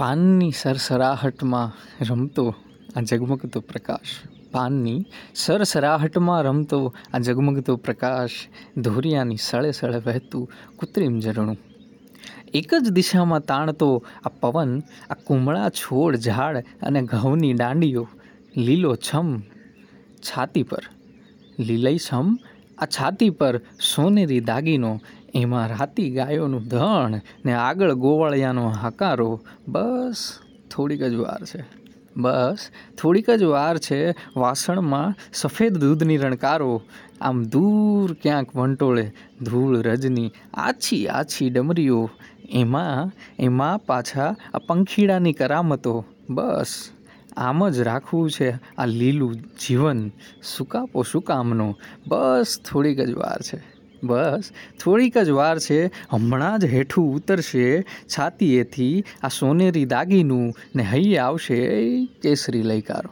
પાનની સરસરાહટમાં રમતો આ ઝગમગતો પ્રકાશ. પાનની સરસરાહટમાં રમતો આ ઝગમગતો પ્રકાશ. ધોરિયાની સળે સળે વહેતું કૃત્રિમ ઝરણું. એક જ દિશામાં તાણતો આ પવન, આ કુમળા છોડ, ઝાડ અને ઘઉંની દાંડીઓ લીલો છમ છાતી પર. લીલૈછમ આ છાતી પર સોનેરી દાગીનો, એમાં રાતી ગાયોનું ધણ ને આગળ ગોવાળિયાનો હાકારો, બસ થોડીક જ વાર છે. બસ થોડીક જ વાર છે વાસણમાં સફેદ દૂધની રણકારો, આમ દૂર ક્યાંક વંટોળે ધૂળ રજની આછી આછી ડમરીઓ, એમાં એમાં પાછા આ પંખીડાની કરામતો, બસ આમ જ રાખવું છે આ લીલું જીવન. સુકાપો સુકામનો બસ થોડીક જ વાર છે. બસ થોડીક જ વાર છે. હમણાં જ હેઠું ઉતરશે છાતીએથી આ સોનેરી દાગીનું ને હૈયે આવશે કેસરી લયકારો.